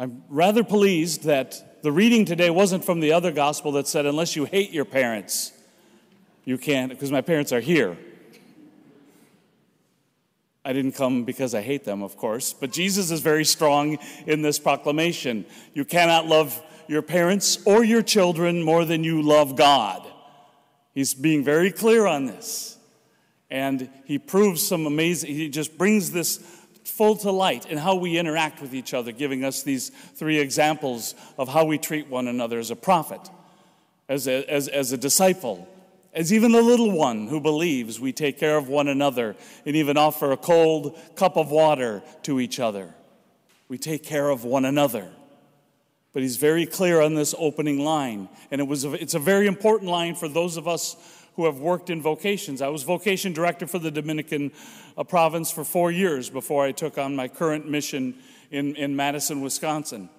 I'm rather pleased that the reading today wasn't from the other gospel that said, unless you hate your parents, you can't, because my parents are here. I didn't come because I hate them, of course, but Jesus is very strong in this proclamation. You cannot love your parents or your children more than you love God. He's being very clear on this. And he proves some amazing, he just brings this full to light in how we interact with each other, giving us these three examples of how we treat one another as a prophet, as a, as, as a disciple, as even a little one who believes we take care of one another and even offer a cold cup of water to each other. We take care of one another. But he's very clear on this opening line. And it was a, it's a very important line for those of us who have worked in vocations. I was vocation director for the Dominican uh, province for four years before I took on my current mission in, in Madison, Wisconsin.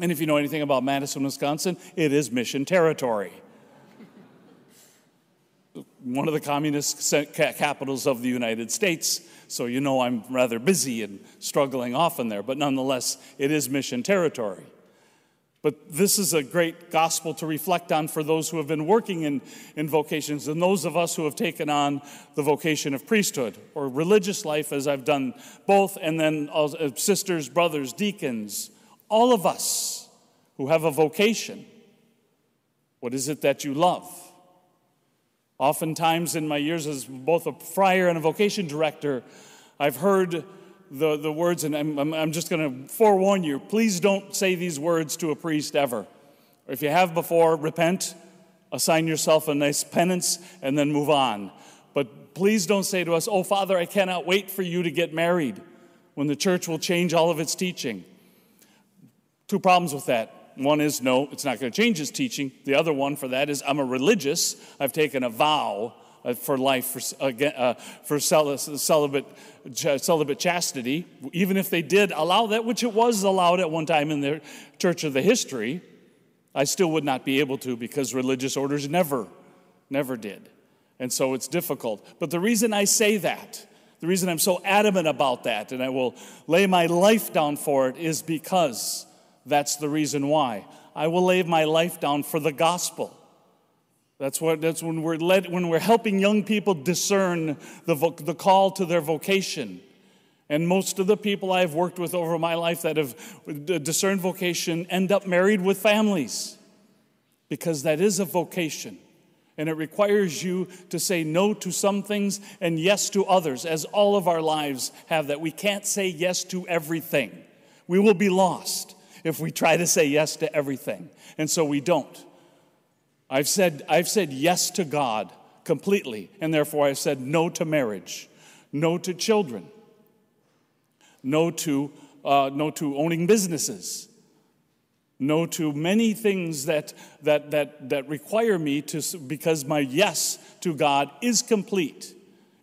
And if you know anything about Madison, Wisconsin, it is mission territory one of the communist capitals of the United States. So you know I'm rather busy and struggling often there, but nonetheless, it is mission territory. But this is a great gospel to reflect on for those who have been working in, in vocations and those of us who have taken on the vocation of priesthood or religious life, as I've done both, and then uh, sisters, brothers, deacons, all of us who have a vocation. What is it that you love? Oftentimes, in my years as both a friar and a vocation director, I've heard the, the words, and I'm, I'm, just going to forewarn you please don't say these words to a priest ever. Or If you have before, repent, assign yourself a nice penance, and then move on. But please don't say to us, Oh, Father, I cannot wait for you to get married when the church will change all of its teaching. Two problems with that. One is no, it's not going to change his teaching. The other one for that is I'm a religious. I've taken a vow uh, for life for, uh, for celibate, celibate chastity. Even if they did allow that, which it was allowed at one time in the church of the history, I still would not be able to because religious orders never, never did. And so it's difficult. But the reason I say that, the reason I'm so adamant about that, and I will lay my life down for it, is because that's the reason why. I will lay my life down for the gospel. That's, what, that's when, we're led, when we're helping young people discern the, vo- the call to their vocation. And most of the people I've worked with over my life that have discerned vocation end up married with families because that is a vocation. And it requires you to say no to some things and yes to others, as all of our lives have that. We can't say yes to everything, we will be lost if we try to say yes to everything. And so we don't. I've said, I've said yes to God completely, and therefore I've said no to marriage, no to children, no to, uh, no to owning businesses, no to many things that, that, that, that require me to, because my yes to God is complete.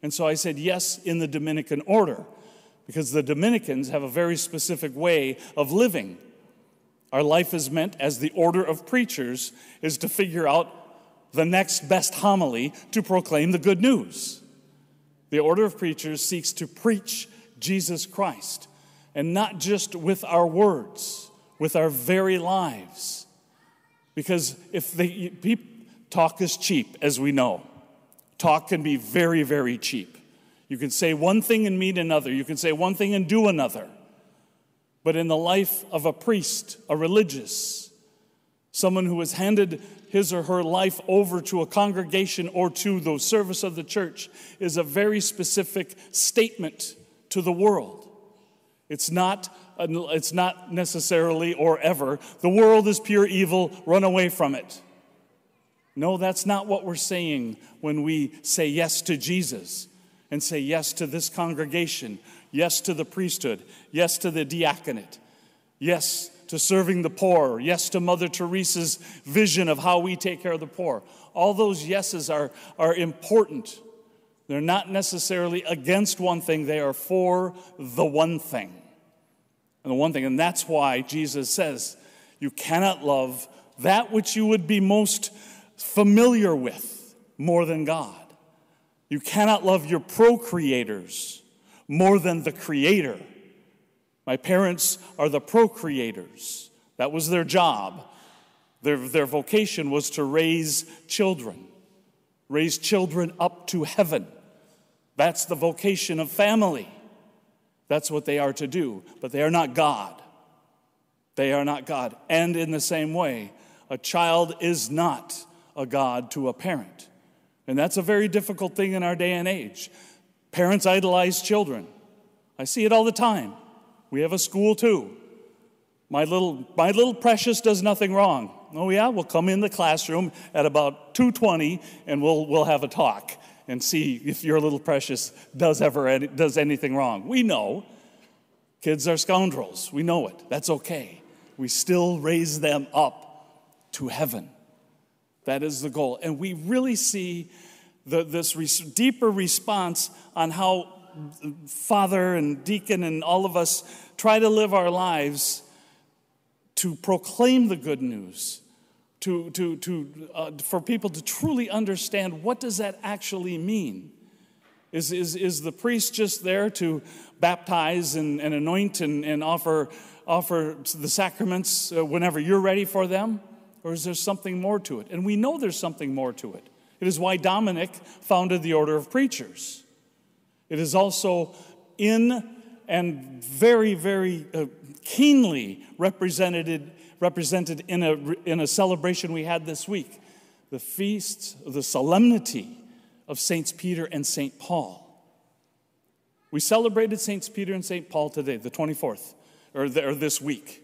And so I said yes in the Dominican order, because the Dominicans have a very specific way of living. Our life is meant, as the order of preachers, is to figure out the next best homily to proclaim the good news. The order of preachers seeks to preach Jesus Christ, and not just with our words, with our very lives. Because if they, talk is cheap, as we know, talk can be very, very cheap. You can say one thing and mean another, you can say one thing and do another. But in the life of a priest, a religious, someone who has handed his or her life over to a congregation or to the service of the church, is a very specific statement to the world. It's not, it's not necessarily or ever, the world is pure evil, run away from it. No, that's not what we're saying when we say yes to Jesus and say yes to this congregation yes to the priesthood, yes to the diaconate, yes to serving the poor, yes to Mother Teresa's vision of how we take care of the poor. All those yeses are, are important. They're not necessarily against one thing, they are for the one thing. And the one thing, and that's why Jesus says, you cannot love that which you would be most familiar with more than God. You cannot love your procreators more than the Creator. My parents are the procreators. That was their job. Their, their vocation was to raise children, raise children up to heaven. That's the vocation of family. That's what they are to do, but they are not God. They are not God. And in the same way, a child is not a God to a parent. And that's a very difficult thing in our day and age. Parents idolize children. I see it all the time. We have a school too. My little, my little precious does nothing wrong. Oh yeah, we'll come in the classroom at about 2:20 and we'll we'll have a talk and see if your little precious does ever does anything wrong. We know kids are scoundrels. We know it. That's okay. We still raise them up to heaven. That is the goal. And we really see the, this deeper response on how Father and Deacon and all of us try to live our lives to proclaim the good news, to, to, to, uh, for people to truly understand what does that actually mean. Is, is, is the priest just there to baptize and, and anoint and, and offer, offer the sacraments uh, whenever you're ready for them? Or is there something more to it? And we know there's something more to it. It is why Dominic founded the Order of Preachers. It is also in and very, very uh, keenly represented, represented in, a, in a celebration we had this week the feast, the solemnity of Saints Peter and Saint Paul. We celebrated Saints Peter and Saint Paul today, the 24th, or, the, or this week.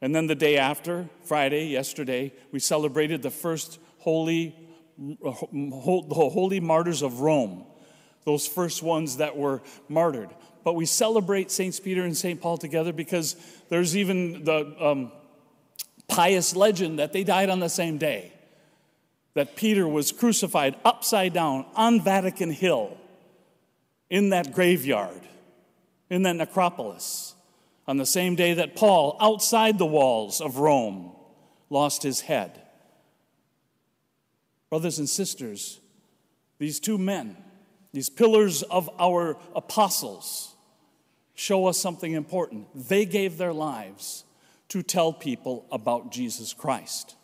And then the day after, Friday, yesterday, we celebrated the first holy, the holy martyrs of Rome, those first ones that were martyred but we celebrate Saints Peter and St. Paul together because there's even the um, pious legend that they died on the same day. That Peter was crucified upside down on Vatican Hill in that graveyard, in that necropolis, on the same day that Paul, outside the walls of Rome, lost his head. Brothers and sisters, these two men, these pillars of our apostles, show us something important. They gave their lives to tell people about Jesus Christ.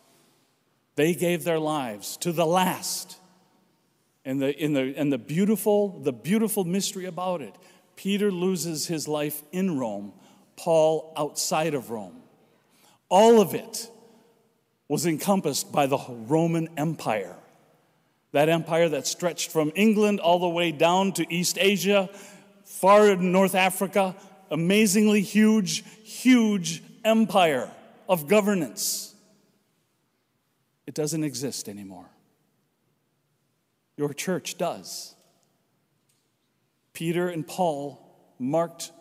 They gave their lives to the last. And the, in the, and the beautiful, the beautiful mystery about it, Peter loses his life in Rome, Paul outside of Rome. All of it was encompassed by the Roman Empire. That empire that stretched from England all the way down to East Asia far in North Africa, amazingly huge, huge empire of governance. It doesn't exist anymore. Your church does. Peter and Paul marked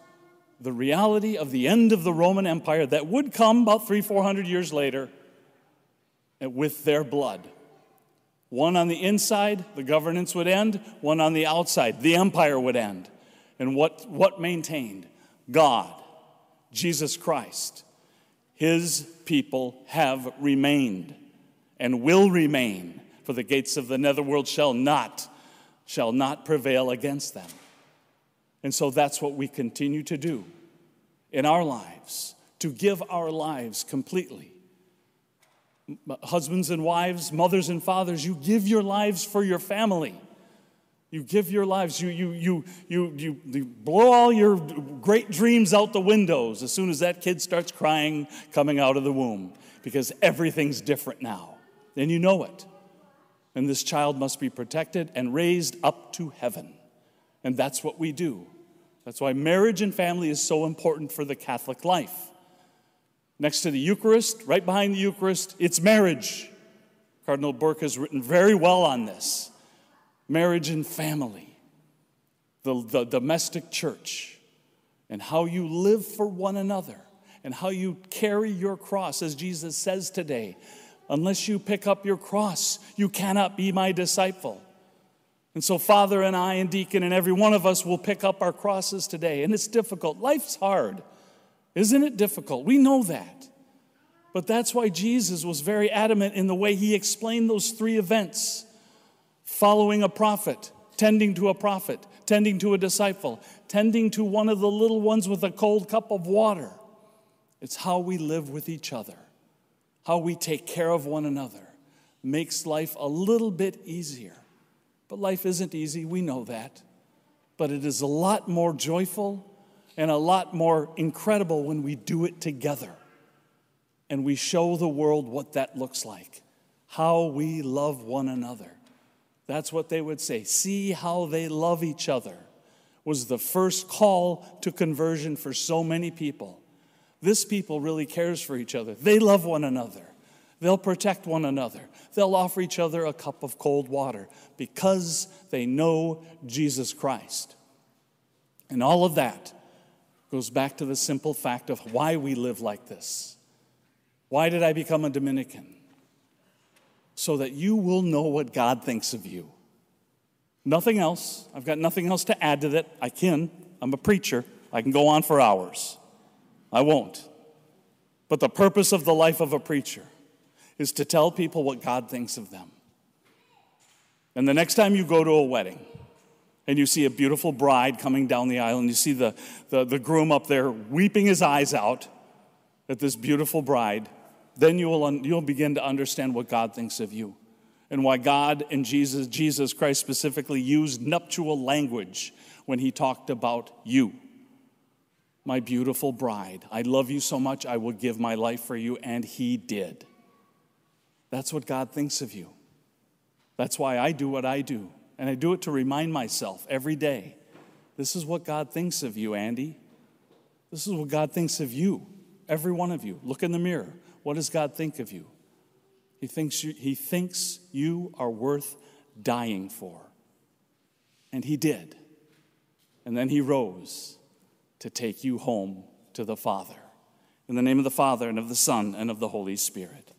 the reality of the end of the Roman Empire that would come about three, four hundred years later with their blood. One on the inside, the governance would end, one on the outside, the empire would end. And what, what maintained? God, Jesus Christ. His people have remained and will remain, for the gates of the netherworld shall not, shall not prevail against them. And so that's what we continue to do in our lives, to give our lives completely. Husbands and wives, mothers and fathers, you give your lives for your family. You give your lives, you, you, you, you, you, you blow all your great dreams out the windows as soon as that kid starts crying coming out of the womb because everything's different now. And you know it. And this child must be protected and raised up to heaven. And that's what we do. That's why marriage and family is so important for the Catholic life. Next to the Eucharist, right behind the Eucharist, it's marriage. Cardinal Burke has written very well on this marriage and family, the, the domestic church, and how you live for one another, and how you carry your cross, as Jesus says today. Unless you pick up your cross, you cannot be my disciple. And so, Father and I, and Deacon, and every one of us will pick up our crosses today. And it's difficult. Life's hard. Isn't it difficult? We know that. But that's why Jesus was very adamant in the way he explained those three events following a prophet, tending to a prophet, tending to a disciple, tending to one of the little ones with a cold cup of water. It's how we live with each other, how we take care of one another makes life a little bit easier. But life isn't easy, we know that. But it is a lot more joyful and a lot more incredible when we do it together and we show the world what that looks like, how we love one another. That's what they would say. See how they love each other was the first call to conversion for so many people. This people really cares for each other. They love one another. They'll protect one another. They'll offer each other a cup of cold water because they know Jesus Christ. And all of that goes back to the simple fact of why we live like this. Why did I become a Dominican? So that you will know what God thinks of you. Nothing else. I've got nothing else to add to that. I can. I'm a preacher. I can go on for hours. I won't. But the purpose of the life of a preacher is to tell people what God thinks of them. And the next time you go to a wedding and you see a beautiful bride coming down the aisle and you see the, the, the groom up there weeping his eyes out at this beautiful bride, then you will, you'll begin to understand what God thinks of you and why God and Jesus, Jesus Christ specifically used nuptial language when he talked about you. My beautiful bride, I love you so much, I will give my life for you, and he did. That's what God thinks of you. That's why I do what I do. And I do it to remind myself every day this is what God thinks of you, Andy. This is what God thinks of you, every one of you. Look in the mirror. What does God think of you? He thinks you, he thinks you are worth dying for. And he did. And then he rose to take you home to the Father. In the name of the Father, and of the Son, and of the Holy Spirit.